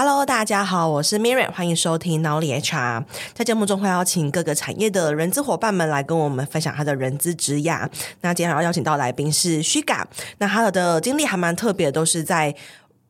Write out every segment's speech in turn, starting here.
Hello，大家好，我是 Miriam，欢迎收听脑里 HR。在节目中会邀请各个产业的人资伙伴们来跟我们分享他的人资职涯。那今天要邀请到来宾是徐嘎那他的经历还蛮特别，都是在。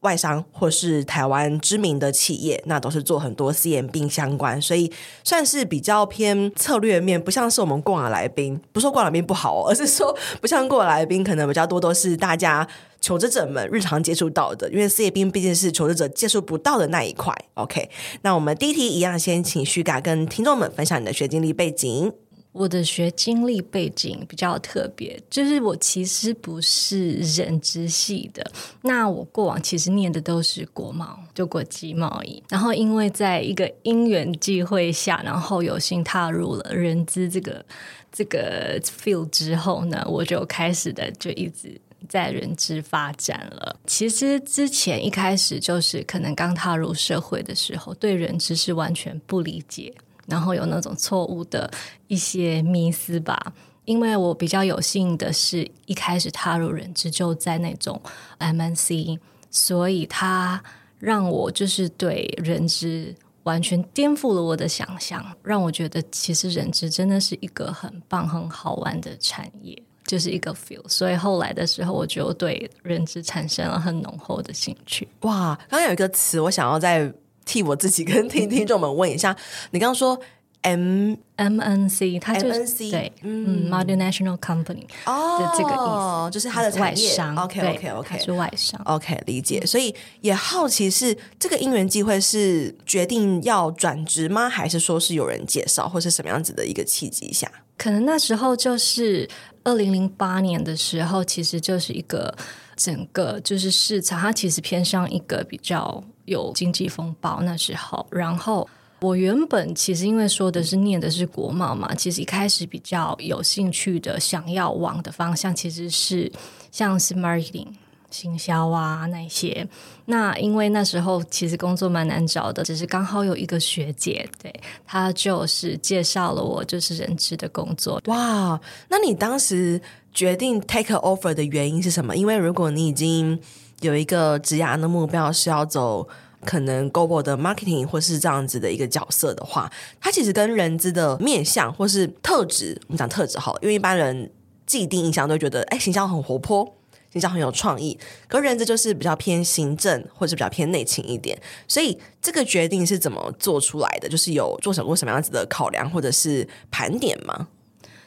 外商或是台湾知名的企业，那都是做很多 CMB 相关，所以算是比较偏策略面，不像是我们过往来宾。不说过来宾不好，而是说不像过来宾，可能比较多都是大家求职者们日常接触到的，因为 CMB 毕竟是求职者接触不到的那一块。OK，那我们第一题一样，先请旭嘎跟听众们分享你的学经历背景。我的学经历背景比较特别，就是我其实不是人资系的。那我过往其实念的都是国贸，就国际贸易。然后因为在一个因缘际会下，然后有幸踏入了人资这个这个 field 之后呢，我就开始的就一直在人资发展了。其实之前一开始就是可能刚踏入社会的时候，对人资是完全不理解。然后有那种错误的一些迷思吧，因为我比较有幸的是一开始踏入人资就在那种 MNC，所以他让我就是对人资完全颠覆了我的想象，让我觉得其实人资真的是一个很棒很好玩的产业，就是一个 feel。所以后来的时候，我就对人资产生了很浓厚的兴趣。哇，刚刚有一个词我想要在。替我自己跟听听众们问一下，你刚刚说 M M N C，它就是 MNC，对，嗯，Multinational Company 哦，的这个意思，就是它的外商。OK OK OK，是外商。OK，理解。所以也好奇是这个因缘机会是决定要转职吗？还是说是有人介绍，或是什么样子的一个契机下？可能那时候就是二零零八年的时候，其实就是一个整个就是市场，它其实偏向一个比较。有经济风暴那时候，然后我原本其实因为说的是念的是国贸嘛，其实一开始比较有兴趣的想要往的方向其实是像是 marketing 行销啊那些。那因为那时候其实工作蛮难找的，只是刚好有一个学姐，对，她就是介绍了我就是人资的工作。哇，那你当时决定 take offer 的原因是什么？因为如果你已经有一个职涯的目标是要走可能 global 的 marketing 或是这样子的一个角色的话，它其实跟人资的面向或是特质，我们讲特质好，因为一般人既定印象都觉得，哎，形象很活泼，比较很有创意，可人资就是比较偏行政或者比较偏内勤一点，所以这个决定是怎么做出来的？就是有做什么什么样子的考量或者是盘点吗？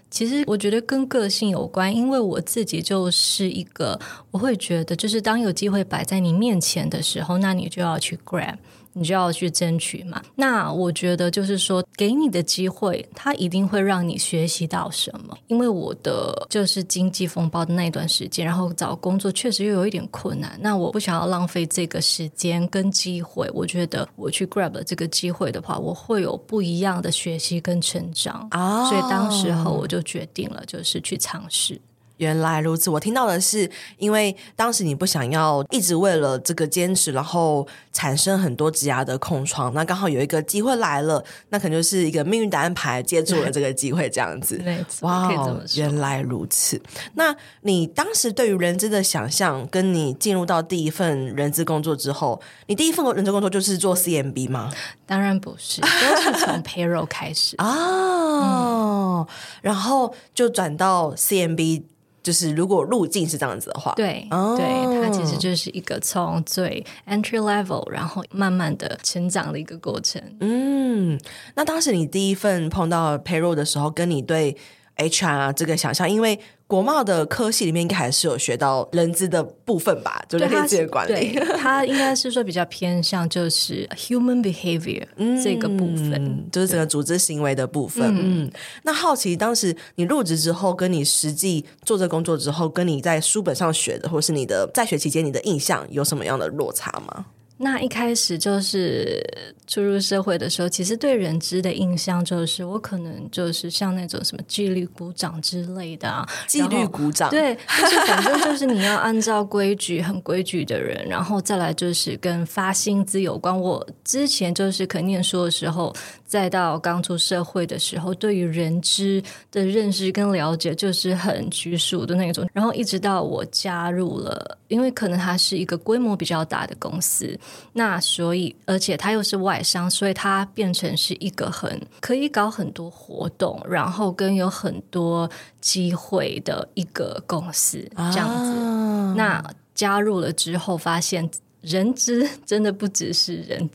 其实我觉得跟个性有关，因为我自己就是一个，我会觉得就是当有机会摆在你面前的时候，那你就要去 grab。你就要去争取嘛。那我觉得就是说，给你的机会，它一定会让你学习到什么。因为我的就是经济风暴的那一段时间，然后找工作确实又有一点困难。那我不想要浪费这个时间跟机会。我觉得我去 grab 了这个机会的话，我会有不一样的学习跟成长。啊，所以当时候我就决定了，就是去尝试。原来如此，我听到的是，因为当时你不想要一直为了这个坚持，然后产生很多职涯的空窗，那刚好有一个机会来了，那可能就是一个命运的安排，接住了这个机会，这样子。哇，原来如此。那你当时对于人资的想象，跟你进入到第一份人资工作之后，你第一份人资工作就是做 CMB 吗？当然不是，都是从 payroll 开始哦，嗯、然后就转到 CMB。就是如果路径是这样子的话，对，哦、对，它其实就是一个从最 entry level，然后慢慢的成长的一个过程。嗯，那当时你第一份碰到 payroll 的时候，跟你对 HR 这个想象，因为。国贸的科系里面应该还是有学到人资的部分吧，就是人资管理。它应该是说比较偏向就是 human behavior、嗯、这个部分，就是整个组织行为的部分。嗯，嗯，那好奇当时你入职之后，跟你实际做这工作之后，跟你在书本上学的，或是你的在学期间你的印象有什么样的落差吗？那一开始就是初入社会的时候，其实对人知的印象就是，我可能就是像那种什么纪律鼓掌之类的啊，纪律鼓掌，对，就是反正就是你要按照规矩、很规矩的人，然后再来就是跟发薪资有关。我之前就是可念书的时候。再到刚出社会的时候，对于人知的认识跟了解就是很拘束的那种。然后一直到我加入了，因为可能它是一个规模比较大的公司，那所以而且它又是外商，所以它变成是一个很可以搞很多活动，然后跟有很多机会的一个公司这样子。啊、那加入了之后，发现人资 真的不只是人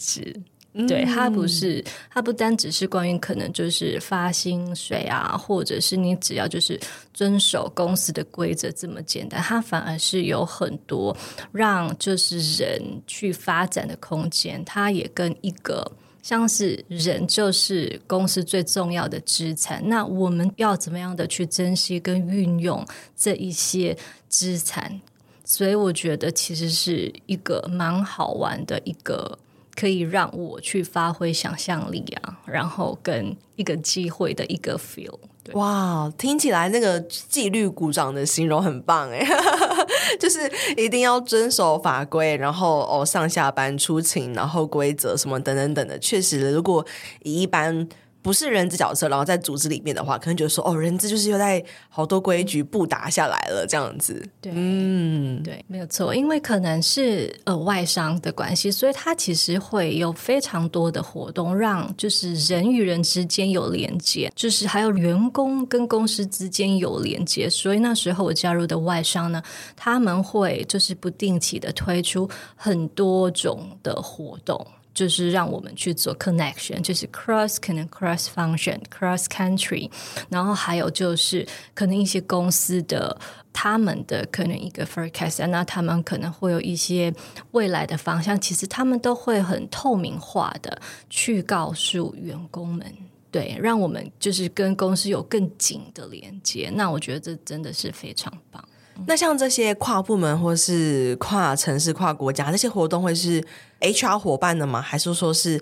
资。对，它不是，它不单只是关于可能就是发薪水啊，或者是你只要就是遵守公司的规则这么简单，它反而是有很多让就是人去发展的空间。它也跟一个像是人就是公司最重要的资产，那我们要怎么样的去珍惜跟运用这一些资产？所以我觉得其实是一个蛮好玩的一个。可以让我去发挥想象力啊，然后跟一个机会的一个 feel。哇，听起来那个纪律鼓掌的形容很棒哎，就是一定要遵守法规，然后哦上下班出勤，然后规则什么等等等的。确实，如果以一般。不是人质角色，然后在组织里面的话，可能觉得说哦，人质就是又在好多规矩不打下来了这样子。对，嗯，对，没有错，因为可能是呃外商的关系，所以它其实会有非常多的活动，让就是人与人之间有连接，就是还有员工跟公司之间有连接。所以那时候我加入的外商呢，他们会就是不定期的推出很多种的活动。就是让我们去做 connection，就是 cross 可能 cross function cross country，然后还有就是可能一些公司的他们的可能一个 forecast，那他们可能会有一些未来的方向，其实他们都会很透明化的去告诉员工们，对，让我们就是跟公司有更紧的连接。那我觉得这真的是非常棒。那像这些跨部门或是跨城市、跨国家这些活动，会是 HR 伙伴的吗？还是说是？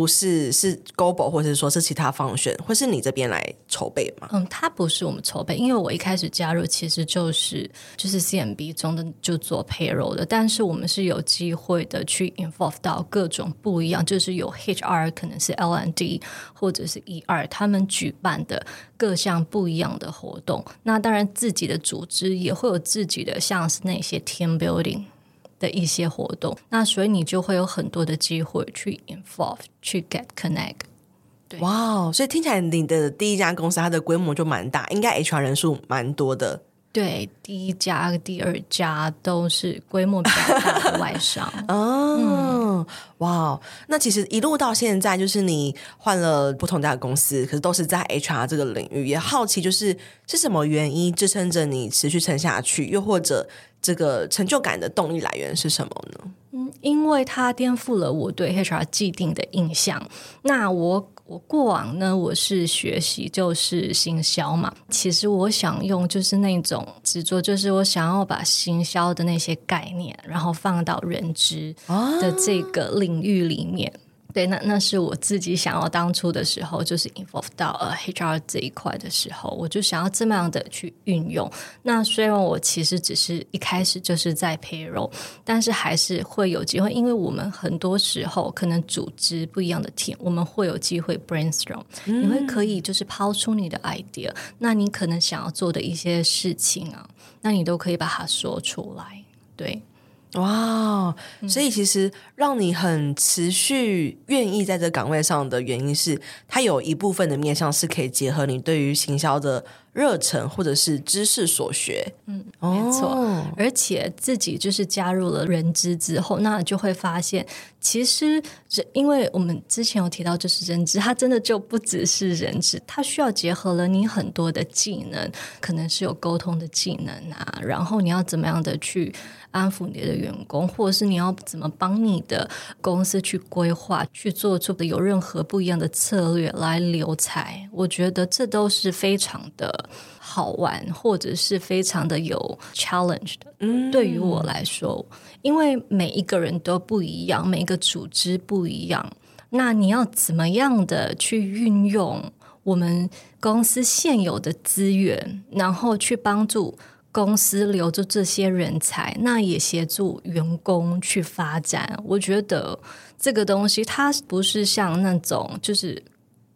不是是 Global 或者说是其他方选或是你这边来筹备吗？嗯，它不是我们筹备，因为我一开始加入其实就是就是 CMB 中的就做 payroll 的，但是我们是有机会的去 involve 到各种不一样，就是有 HR 可能是 LND 或者是 ER 他们举办的各项不一样的活动。那当然自己的组织也会有自己的，像是那些 team building。的一些活动，那所以你就会有很多的机会去 involve，去 get connect。对，哇所以听起来你的第一家公司它的规模就蛮大，应该 HR 人数蛮多的。对，第一家、第二家都是规模比较大的外商。哦，嗯、哇，那其实一路到现在，就是你换了不同家的公司，可是都是在 HR 这个领域。也好奇，就是是什么原因支撑着你持续撑下去？又或者这个成就感的动力来源是什么呢？嗯，因为它颠覆了我对 HR 既定的印象。那我。我过往呢，我是学习就是行销嘛。其实我想用就是那种执着，就是我想要把行销的那些概念，然后放到人知的这个领域里面。对，那那是我自己想要当初的时候，就是 involve 到呃 HR 这一块的时候，我就想要这么样的去运用。那虽然我其实只是一开始就是在 payroll，但是还是会有机会，因为我们很多时候可能组织不一样的 team，我们会有机会 brainstorm，你会可以就是抛出你的 idea，那你可能想要做的一些事情啊，那你都可以把它说出来，对。哇，所以其实让你很持续愿意在这岗位上的原因是，它有一部分的面向是可以结合你对于行销的热忱或者是知识所学。嗯，没错。哦，而且自己就是加入了人资之后，那就会发现，其实是因为我们之前有提到，就是人资，它真的就不只是人资，它需要结合了你很多的技能，可能是有沟通的技能啊，然后你要怎么样的去。安抚你的员工，或者是你要怎么帮你的公司去规划，去做出的有任何不一样的策略来留才，我觉得这都是非常的好玩，或者是非常的有 challenge 的。嗯，对于我来说，因为每一个人都不一样，每一个组织不一样，那你要怎么样的去运用我们公司现有的资源，然后去帮助。公司留住这些人才，那也协助员工去发展。我觉得这个东西它不是像那种就是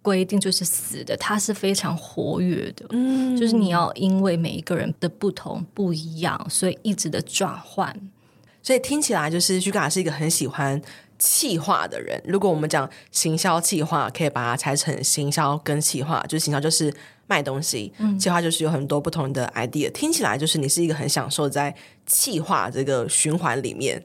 规定就是死的，它是非常活跃的。嗯，就是你要因为每一个人的不同不一样，所以一直的转换。所以听起来就是 Sugar 是一个很喜欢企划的人。如果我们讲行销企划，可以把它拆成行销跟企划，就是行销就是卖东西，嗯，企划就是有很多不同的 idea。听起来就是你是一个很享受在企划这个循环里面。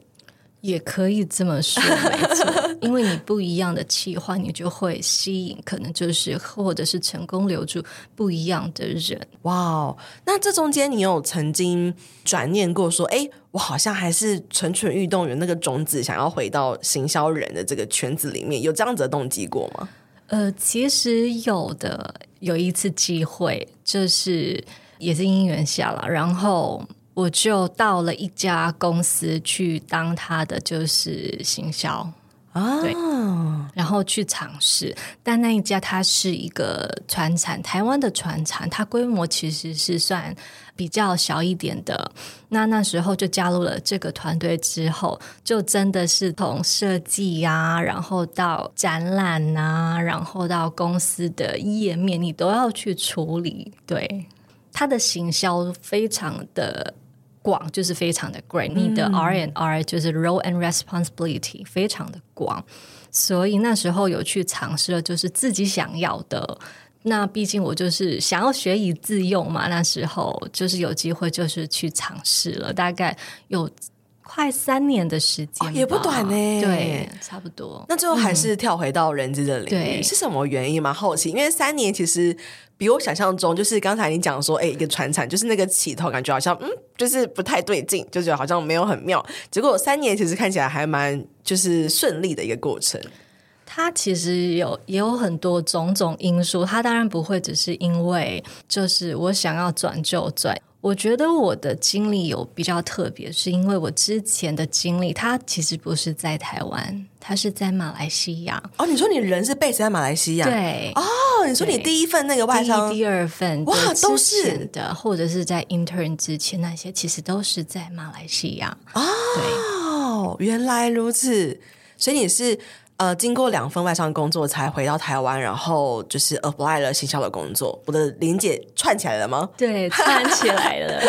也可以这么说，没错，因为你不一样的企划，你就会吸引，可能就是或者是成功留住不一样的人。哇那这中间你有曾经转念过说，哎，我好像还是蠢蠢欲动，有那个种子想要回到行销人的这个圈子里面，有这样子的动机过吗？呃，其实有的，有一次机会，就是也是因缘下了，然后。我就到了一家公司去当他的就是行销啊，对，然后去尝试。但那一家它是一个船厂，台湾的船厂，它规模其实是算比较小一点的。那那时候就加入了这个团队之后，就真的是从设计呀，然后到展览啊，然后到公司的页面，你都要去处理。对，它的行销非常的。广就是非常的 great，你的 R and R 就是 role and responsibility 非常的广，所以那时候有去尝试了，就是自己想要的。那毕竟我就是想要学以致用嘛，那时候就是有机会就是去尝试了，大概有快三年的时间，哦，也不短呢。对，差不多。那最后还是跳回到人资的领域，对是什么原因吗？好奇，因为三年其实。比我想象中，就是刚才你讲说，哎，一个传产，就是那个起头，感觉好像，嗯，就是不太对劲，就觉得好像没有很妙。结果三年其实看起来还蛮就是顺利的一个过程。它其实有也有很多种种因素，它当然不会只是因为就是我想要转就转。我觉得我的经历有比较特别，是因为我之前的经历，它其实不是在台湾，它是在马来西亚。哦，你说你人是 base 在马来西亚？对。哦，你说你第一份那个外商，第、第二份哇，都是的，或者是在 intern 之前那些，其实都是在马来西亚。哦，对，原来如此，所以你是。呃，经过两份外商工作才回到台湾，然后就是 apply 了行销的工作。我的连姐串起来了吗？对，串起来了。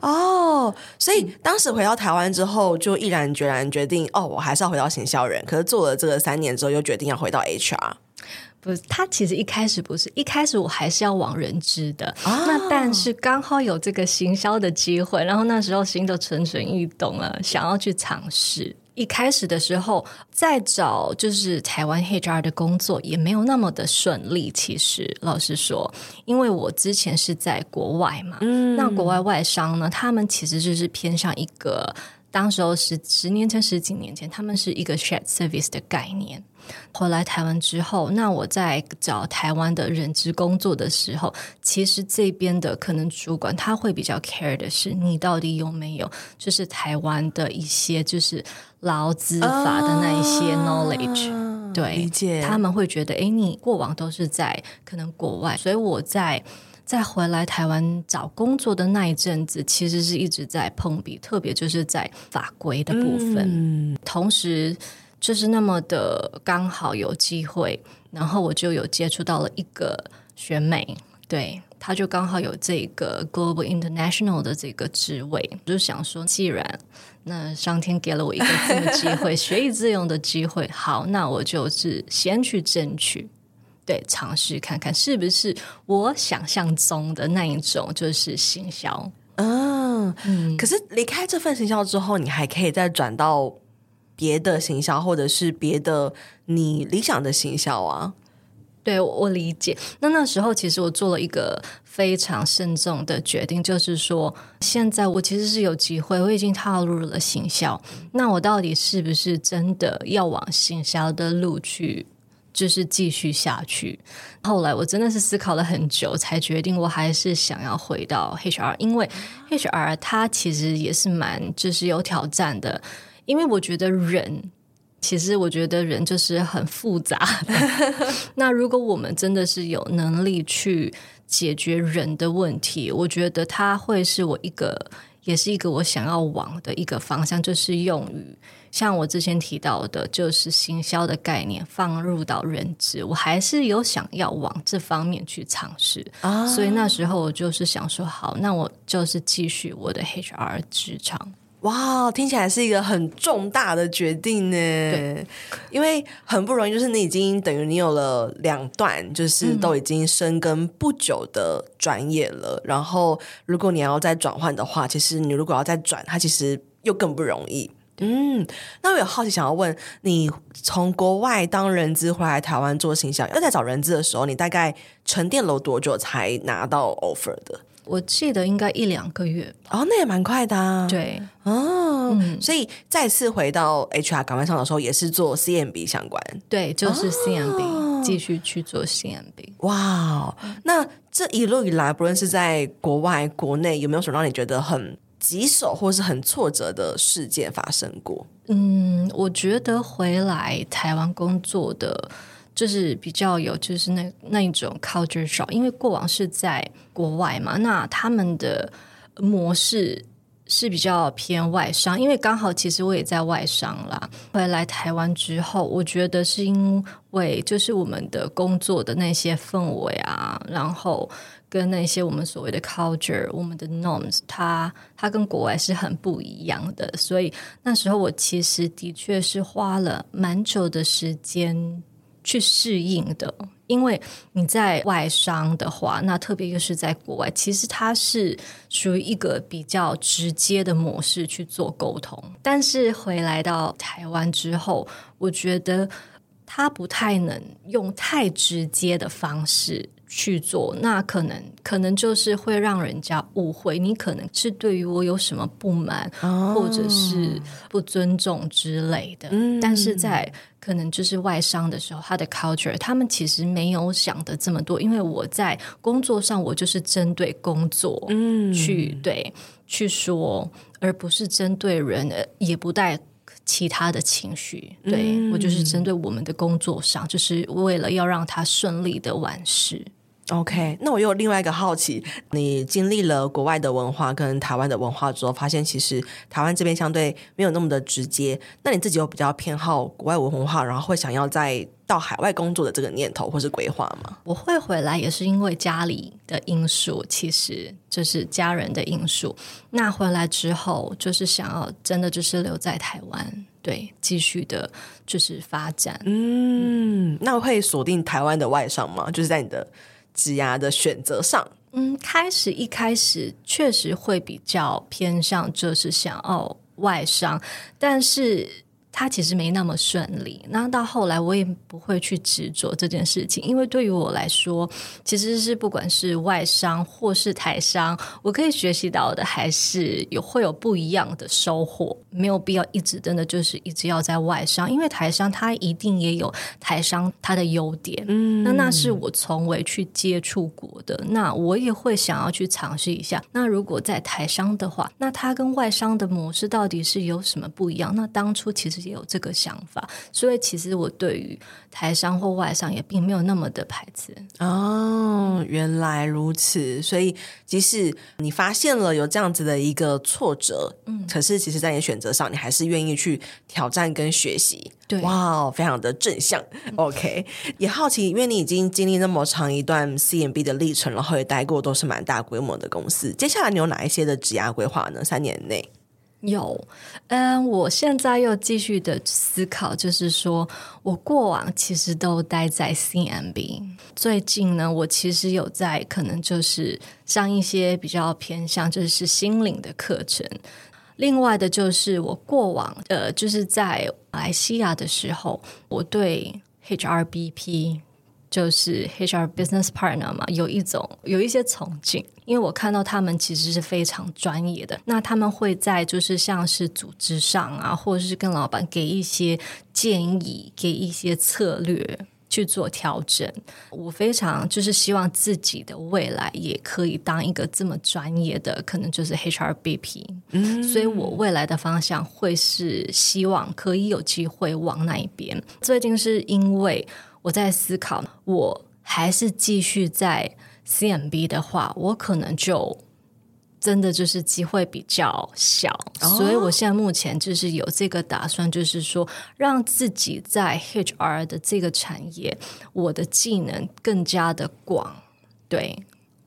哦，所以当时回到台湾之后，就毅然决然决定，哦，我还是要回到行销人。可是做了这个三年之后，又决定要回到 HR。不是，他其实一开始不是，一开始我还是要往人资的。哦、那但是刚好有这个行销的机会，然后那时候心都蠢蠢欲动了，想要去尝试。一开始的时候，在找就是台湾 HR 的工作也没有那么的顺利。其实老实说，因为我之前是在国外嘛，嗯，那国外外商呢，他们其实就是偏向一个，当时候十十年前、十几年前，他们是一个 shared service 的概念。回来台湾之后，那我在找台湾的人资工作的时候，其实这边的可能主管他会比较 care 的是你到底有没有，就是台湾的一些就是劳资法的那一些 knowledge，、啊、对，理解。他们会觉得，哎，你过往都是在可能国外，所以我在在回来台湾找工作的那一阵子，其实是一直在碰壁，特别就是在法规的部分，嗯、同时。就是那么的刚好有机会，然后我就有接触到了一个学妹，对，他就刚好有这个 Global International 的这个职位，我就想说，既然那上天给了我一个这个机会，学以致用的机会，好，那我就是先去争取，对，尝试看看是不是我想象中的那一种，就是行销。嗯，嗯，可是离开这份行销之后，你还可以再转到。别的行销，或者是别的你理想的行销啊？对，我理解。那那时候其实我做了一个非常慎重的决定，就是说，现在我其实是有机会，我已经踏入了行销。那我到底是不是真的要往行销的路去，就是继续下去？后来我真的是思考了很久，才决定我还是想要回到 HR，因为 HR 它其实也是蛮就是有挑战的。因为我觉得人，其实我觉得人就是很复杂的。那如果我们真的是有能力去解决人的问题，我觉得它会是我一个也是一个我想要往的一个方向，就是用于像我之前提到的，就是行销的概念放入到认知，我还是有想要往这方面去尝试啊。所以那时候我就是想说，好，那我就是继续我的 HR 职场。哇，听起来是一个很重大的决定呢。对，因为很不容易，就是你已经等于你有了两段，就是都已经深耕不久的专业了。嗯、然后，如果你要再转换的话，其实你如果要再转，它其实又更不容易。嗯，那我有好奇想要问你，从国外当人资回来台湾做形象，要在找人资的时候，你大概沉淀了多久才拿到 offer 的？我记得应该一两个月哦，那也蛮快的啊。对，哦，嗯、所以再次回到 HR 岗位上的时候，也是做 CMB 相关。对，就是 CMB，哦、继续去做 CMB。哇，那这一路以来，不论是在国外、国内，有没有什么让你觉得很棘手或是很挫折的事件发生过？嗯，我觉得回来台湾工作的。就是比较有，就是那那一种 culture shock，因为过往是在国外嘛，那他们的模式是比较偏外商，因为刚好其实我也在外商啦。回来台湾之后，我觉得是因为就是我们的工作的那些氛围啊，然后跟那些我们所谓的 culture，我们的 norms，它它跟国外是很不一样的，所以那时候我其实的确是花了蛮久的时间。去适应的，因为你在外商的话，那特别又是在国外，其实它是属于一个比较直接的模式去做沟通。但是回来到台湾之后，我觉得他不太能用太直接的方式。去做，那可能可能就是会让人家误会，你可能是对于我有什么不满，哦、或者是不尊重之类的。嗯、但是在可能就是外商的时候，他的 culture，他们其实没有想的这么多，因为我在工作上，我就是针对工作去、嗯、对去说，而不是针对人，也不带其他的情绪。对、嗯、我就是针对我们的工作上，就是为了要让他顺利的完事。OK，那我又有另外一个好奇，你经历了国外的文化跟台湾的文化之后，发现其实台湾这边相对没有那么的直接。那你自己有比较偏好国外文化，然后会想要在到海外工作的这个念头或是规划吗？我会回来也是因为家里的因素，其实就是家人的因素。那回来之后，就是想要真的就是留在台湾，对，继续的就是发展。嗯，那会锁定台湾的外商吗？就是在你的。职涯的选择上，嗯，开始一开始确实会比较偏向，就是想要外伤，但是。他其实没那么顺利，那到后来我也不会去执着这件事情，因为对于我来说，其实是不管是外商或是台商，我可以学习到的还是有会有不一样的收获，没有必要一直真的就是一直要在外商，因为台商他一定也有台商他的优点，嗯，那那是我从未去接触过的，那我也会想要去尝试一下。那如果在台商的话，那他跟外商的模式到底是有什么不一样？那当初其实。有这个想法，所以其实我对于台商或外商也并没有那么的排斥。哦，原来如此。所以即使你发现了有这样子的一个挫折，嗯，可是其实在你选择上，你还是愿意去挑战跟学习。对，哇，非常的正向。OK，也好奇，因为你已经经历那么长一段 CMB 的历程，然后也待过都是蛮大规模的公司。接下来你有哪一些的职涯规划呢？三年内？有，嗯，我现在又继续的思考，就是说我过往其实都待在 CMB，最近呢，我其实有在可能就是上一些比较偏向就是心灵的课程，另外的就是我过往呃，就是在马来西亚的时候，我对 HRBP。就是 HR business partner 嘛，有一种有一些憧憬，因为我看到他们其实是非常专业的。那他们会在就是像是组织上啊，或者是跟老板给一些建议，给一些策略去做调整。我非常就是希望自己的未来也可以当一个这么专业的，可能就是 HRBP。嗯，所以我未来的方向会是希望可以有机会往那一边。最近是因为。我在思考，我还是继续在 CMB 的话，我可能就真的就是机会比较小，哦、所以我现在目前就是有这个打算，就是说让自己在 HR 的这个产业，我的技能更加的广。对，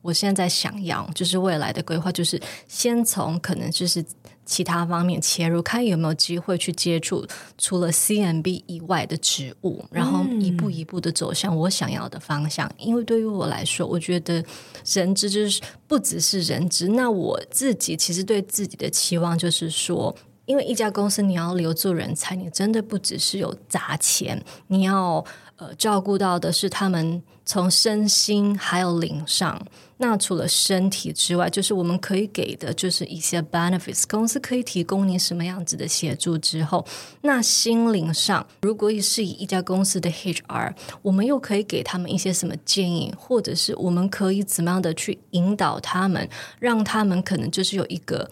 我现在想要，就是未来的规划，就是先从可能就是。其他方面切入，看有没有机会去接触除了 CMB 以外的职务，然后一步一步的走向我想要的方向。因为对于我来说，我觉得人资就是不只是人资。那我自己其实对自己的期望就是说，因为一家公司你要留住人才，你真的不只是有砸钱，你要。呃，照顾到的是他们从身心还有灵上。那除了身体之外，就是我们可以给的，就是一些 benefits。公司可以提供你什么样子的协助之后，那心灵上，如果是以一家公司的 HR，我们又可以给他们一些什么建议，或者是我们可以怎么样的去引导他们，让他们可能就是有一个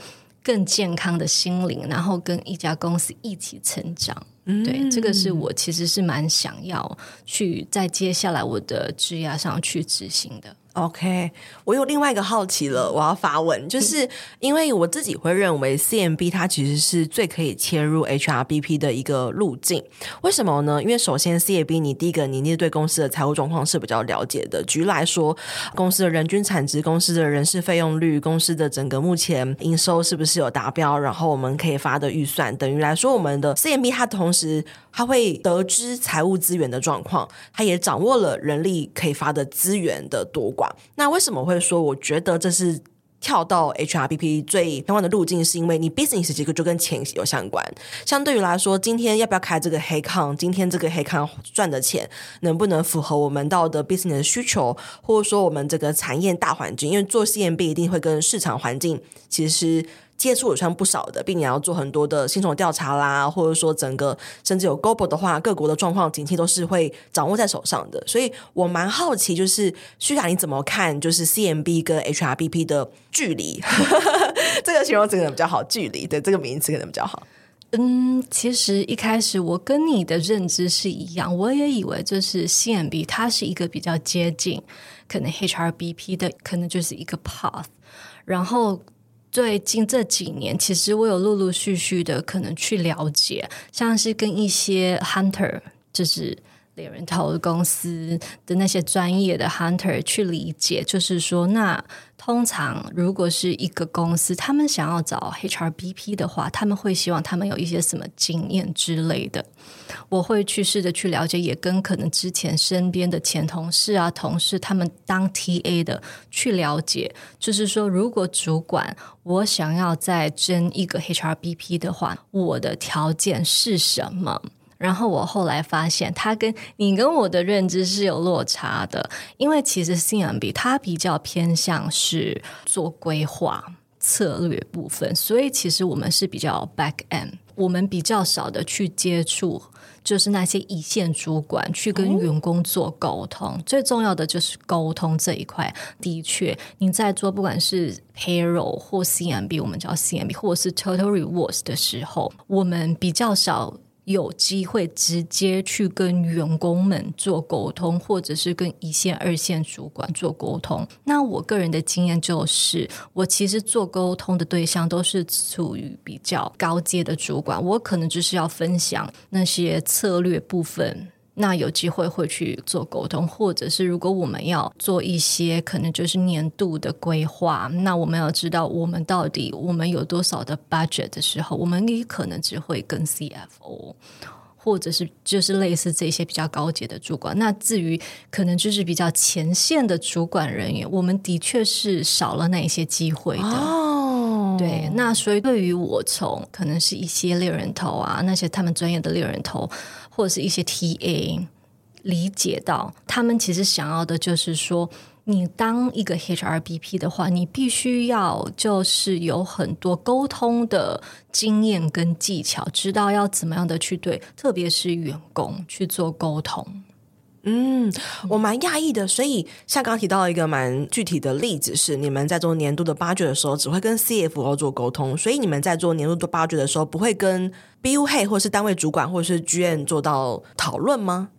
更健康的心灵，然后跟一家公司一起成长。对，这个是我其实是蛮想要去在接下来我的职业上去执行的。OK，我有另外一个好奇了，我要发问，就是因为我自己会认为 CMB 它其实是最可以切入 HRBP 的一个路径。为什么呢？因为首先 CMB 你第一个你你对公司的财务状况是比较了解的。举例来说，公司的人均产值、公司的人事费用率、公司的整个目前营收是不是有达标，然后我们可以发的预算，等于来说我们的 CMB 它同时它会得知财务资源的状况，它也掌握了人力可以发的资源的多寡。那为什么会说我觉得这是跳到 HRBP 最相关的路径？是因为你 business 结构就跟钱有相关。相对于来说，今天要不要开这个黑康？今天这个黑康赚的钱能不能符合我们到的 business 的需求，或者说我们这个产业大环境？因为做 CMB 一定会跟市场环境其实。接触也算不少的，并且要做很多的薪酬调查啦，或者说整个甚至有 global 的话，各国的状况、景气都是会掌握在手上的。所以我蛮好奇，就是徐卡你怎么看？就是 CMB 跟 HRBP 的距离，这个形容词可能比较好，距离对这个名词可能比较好。嗯，其实一开始我跟你的认知是一样，我也以为就是 CMB 它是一个比较接近可能 HRBP 的，可能就是一个 path，然后。最近这几年，其实我有陆陆续续的可能去了解，像是跟一些 hunter，就是猎人头公司的那些专业的 hunter 去理解，就是说那。通常，如果是一个公司，他们想要找 HRBP 的话，他们会希望他们有一些什么经验之类的。我会去试着去了解，也跟可能之前身边的前同事啊、同事他们当 TA 的去了解，就是说，如果主管我想要再争一个 HRBP 的话，我的条件是什么？然后我后来发现，他跟你跟我的认知是有落差的，因为其实 CMB 它比较偏向是做规划策略部分，所以其实我们是比较 back end，我们比较少的去接触，就是那些一线主管去跟员工做沟通。哦、最重要的就是沟通这一块，的确你在做不管是 payroll 或 CMB，我们叫 CMB 或者是 total rewards 的时候，我们比较少。有机会直接去跟员工们做沟通，或者是跟一线、二线主管做沟通。那我个人的经验就是，我其实做沟通的对象都是处于比较高阶的主管，我可能就是要分享那些策略部分。那有机会会去做沟通，或者是如果我们要做一些可能就是年度的规划，那我们要知道我们到底我们有多少的 budget 的时候，我们也可能只会跟 CFO，或者是就是类似这些比较高级的主管。那至于可能就是比较前线的主管人员，我们的确是少了那一些机会的。哦，对，那所以对于我从可能是一些猎人头啊，那些他们专业的猎人头。或者是一些 TA 理解到，他们其实想要的就是说，你当一个 HRBP 的话，你必须要就是有很多沟通的经验跟技巧，知道要怎么样的去对，特别是员工去做沟通。嗯，我蛮讶异的，所以像刚提到一个蛮具体的例子是，你们在做年度的 budget 的时候，只会跟 CFO 做沟通，所以你们在做年度的 budget 的时候，不会跟 BU Head 或是单位主管或者是 GM 做到讨论吗？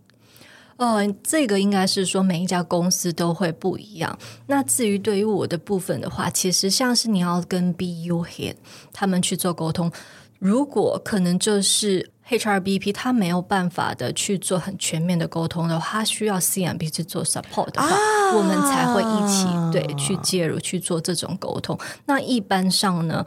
呃，这个应该是说每一家公司都会不一样。那至于对于我的部分的话，其实像是你要跟 BU head 他们去做沟通，如果可能就是 HRBP 他没有办法的去做很全面的沟通的话，他需要 CMP 去做 support 的话，啊、我们才会一起对去介入去做这种沟通。那一般上呢，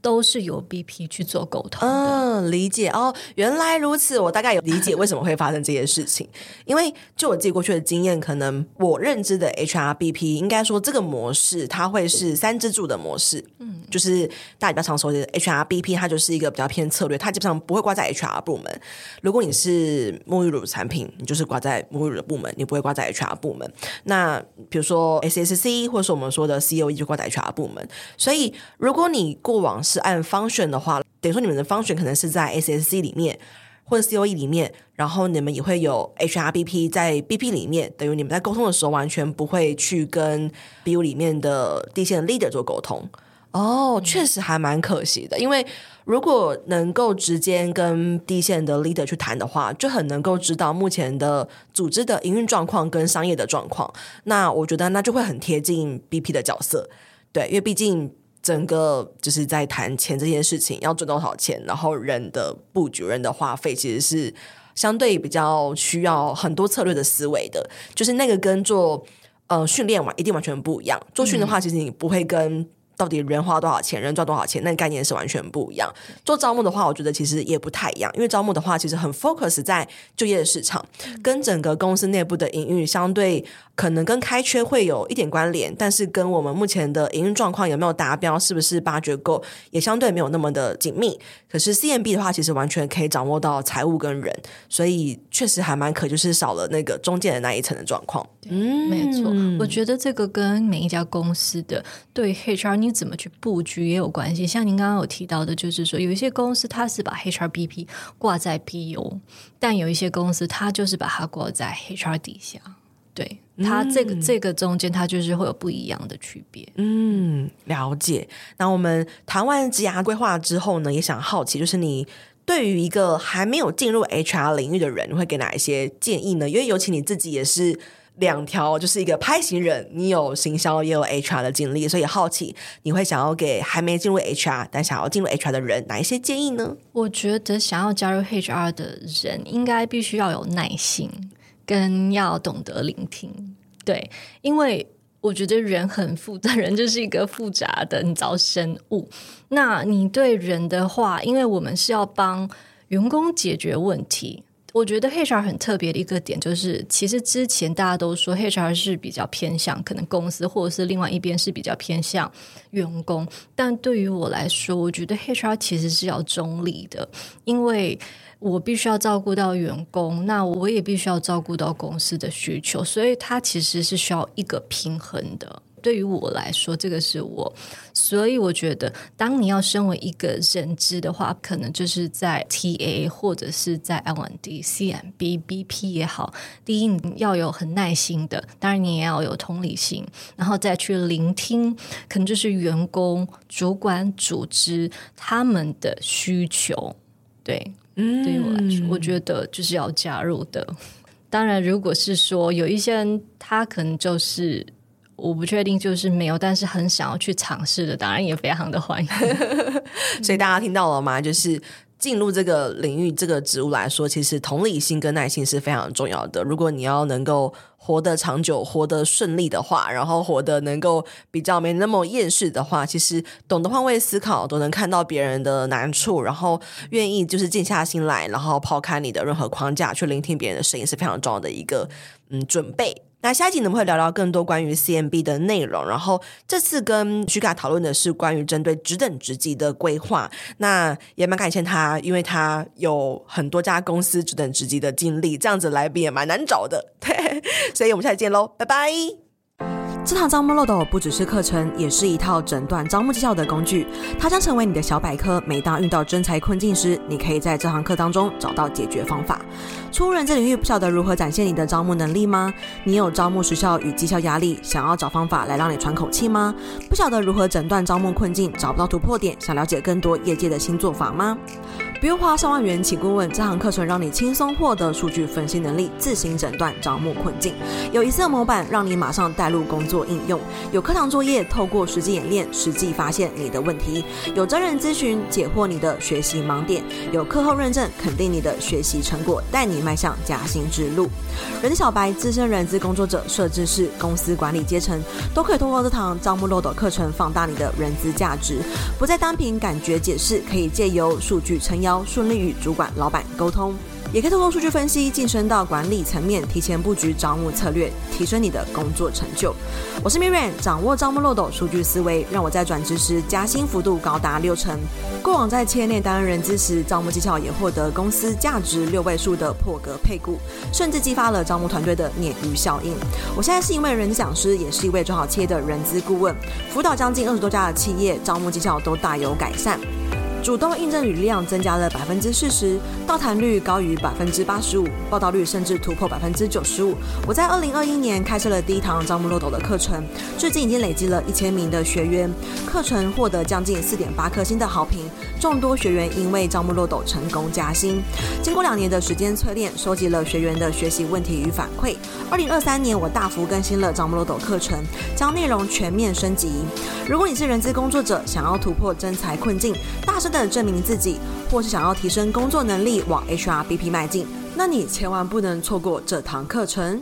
都是由 BP 去做沟通的。嗯，理解哦，原来如此，我大概有理解为什么会发生这些事情。因为就我自己过去的经验，可能我认知的 HRBP 应该说这个模式，它会是三支柱的模式。嗯，就是大家比较常说的 HRBP，它就是一个比较偏策略，它基本上不会挂在 HR 部门。如果你是沐浴乳产品，你就是挂在沐浴乳的部门，你不会挂在 HR 部门。那比如说 SSC，或者说我们说的 COE 就挂在 HR 部门。所以如果你过往是按方选的话，等于说你们的方选可能是在 SSC 里面或者 COE 里面，然后你们也会有 HRBP 在 BP 里面，等于你们在沟通的时候完全不会去跟 BU 里面的地线 leader 做沟通。哦，确实还蛮可惜的，因为如果能够直接跟地线的 leader 去谈的话，就很能够知道目前的组织的营运状况跟商业的状况。那我觉得那就会很贴近 BP 的角色，对，因为毕竟。整个就是在谈钱这件事情，要赚多少钱，然后人的布局、人的花费，其实是相对比较需要很多策略的思维的。就是那个跟做呃训练完一定完全不一样。做训的话，其实你不会跟。到底人花多少钱，人赚多少钱，那个概念是完全不一样。做招募的话，我觉得其实也不太一样，因为招募的话其实很 focus 在就业的市场，跟整个公司内部的营运相对可能跟开缺会有一点关联，但是跟我们目前的营运状况有没有达标，是不是八掘够，也相对没有那么的紧密。可是 CMB 的话，其实完全可以掌握到财务跟人，所以确实还蛮可，就是少了那个中间的那一层的状况。嗯，没错，我觉得这个跟每一家公司的对 HR。你怎么去布局也有关系。像您刚刚有提到的，就是说有一些公司它是把 HRBP 挂在 BU，但有一些公司它就是把它挂在 HR 底下。对，它这个、嗯、这个中间它就是会有不一样的区别。嗯，了解。那我们谈完职涯规划之后呢，也想好奇，就是你对于一个还没有进入 HR 领域的人，会给哪一些建议呢？因为尤其你自己也是。两条就是一个拍行人，你有行销也有 HR 的经历，所以好奇你会想要给还没进入 HR 但想要进入 HR 的人哪一些建议呢？我觉得想要加入 HR 的人应该必须要有耐心，跟要懂得聆听。对，因为我觉得人很复杂，人就是一个复杂的你知道生物。那你对人的话，因为我们是要帮员工解决问题。我觉得 HR 很特别的一个点就是，其实之前大家都说 HR 是比较偏向可能公司，或者是另外一边是比较偏向员工。但对于我来说，我觉得 HR 其实是要中立的，因为我必须要照顾到员工，那我也必须要照顾到公司的需求，所以它其实是需要一个平衡的。对于我来说，这个是我，所以我觉得，当你要身为一个人知的话，可能就是在 TA 或者是在 L&D、CMB、BP 也好，第一你要有很耐心的，当然你也要有同理心，然后再去聆听，可能就是员工、主管、组织他们的需求。对，嗯，对于我来说，我觉得就是要加入的。当然，如果是说有一些人，他可能就是。我不确定，就是没有，但是很想要去尝试的，当然也非常的欢迎。所以大家听到了吗？就是进入这个领域、这个职务来说，其实同理心跟耐心是非常重要的。如果你要能够活得长久、活得顺利的话，然后活得能够比较没那么厌世的话，其实懂得换位思考，都能看到别人的难处，然后愿意就是静下心来，然后抛开你的任何框架去聆听别人的声音，是非常重要的一个嗯准备。那下一集呢，我们会聊聊更多关于 CMB 的内容。然后这次跟徐卡讨论的是关于针对职等职级的规划。那也蛮感谢他，因为他有很多家公司职等职级的经历，这样子来宾也蛮难找的。对，所以我们下次见喽，拜拜。这堂招募漏斗不只是课程，也是一套诊断招募绩效的工具。它将成为你的小百科。每当遇到真才困境时，你可以在这堂课当中找到解决方法。初入人资领域，不晓得如何展现你的招募能力吗？你有招募时效与绩效压力，想要找方法来让你喘口气吗？不晓得如何诊断招募困境，找不到突破点，想了解更多业界的新做法吗？不用花上万元请顾问，这堂课程让你轻松获得数据分析能力，自行诊断招募困境。有一次模板让你马上带入工作应用，有课堂作业，透过实际演练，实际发现你的问题，有真人咨询解惑你的学习盲点，有课后认证肯定你的学习成果，带你迈向加薪之路。人小白、资深人资工作者、设计师、公司管理阶层，都可以通过这堂招募漏斗课程放大你的人资价值，不再单凭感觉解释，可以借由数据撑腰，顺利与主管、老板沟通。也可以透过数据分析晋升到管理层面，提前布局招募策略，提升你的工作成就。我是 Miriam，掌握招募漏斗数据思维，让我在转职时加薪幅度高达六成。过往在企业内担任人资时，招募绩效也获得公司价值六位数的破格配股，甚至激发了招募团队的鲶鱼效应。我现在是一位人资讲师，也是一位做好企业的人资顾问，辅导将近二十多家的企业，招募绩效都大有改善。主动应征履历量增加了百分之四十，到谈率高于百分之八十五，报道率甚至突破百分之九十五。我在二零二一年开设了第一堂招募漏斗的课程，最近已经累积了一千名的学员，课程获得将近四点八颗星的好评，众多学员因为招募漏斗成功加薪。经过两年的时间淬炼，收集了学员的学习问题与反馈。二零二三年，我大幅更新了招募漏斗课程，将内容全面升级。如果你是人资工作者，想要突破真才困境，大声的证明自己，或是想要提升工作能力，往 HRBP 迈进，那你千万不能错过这堂课程。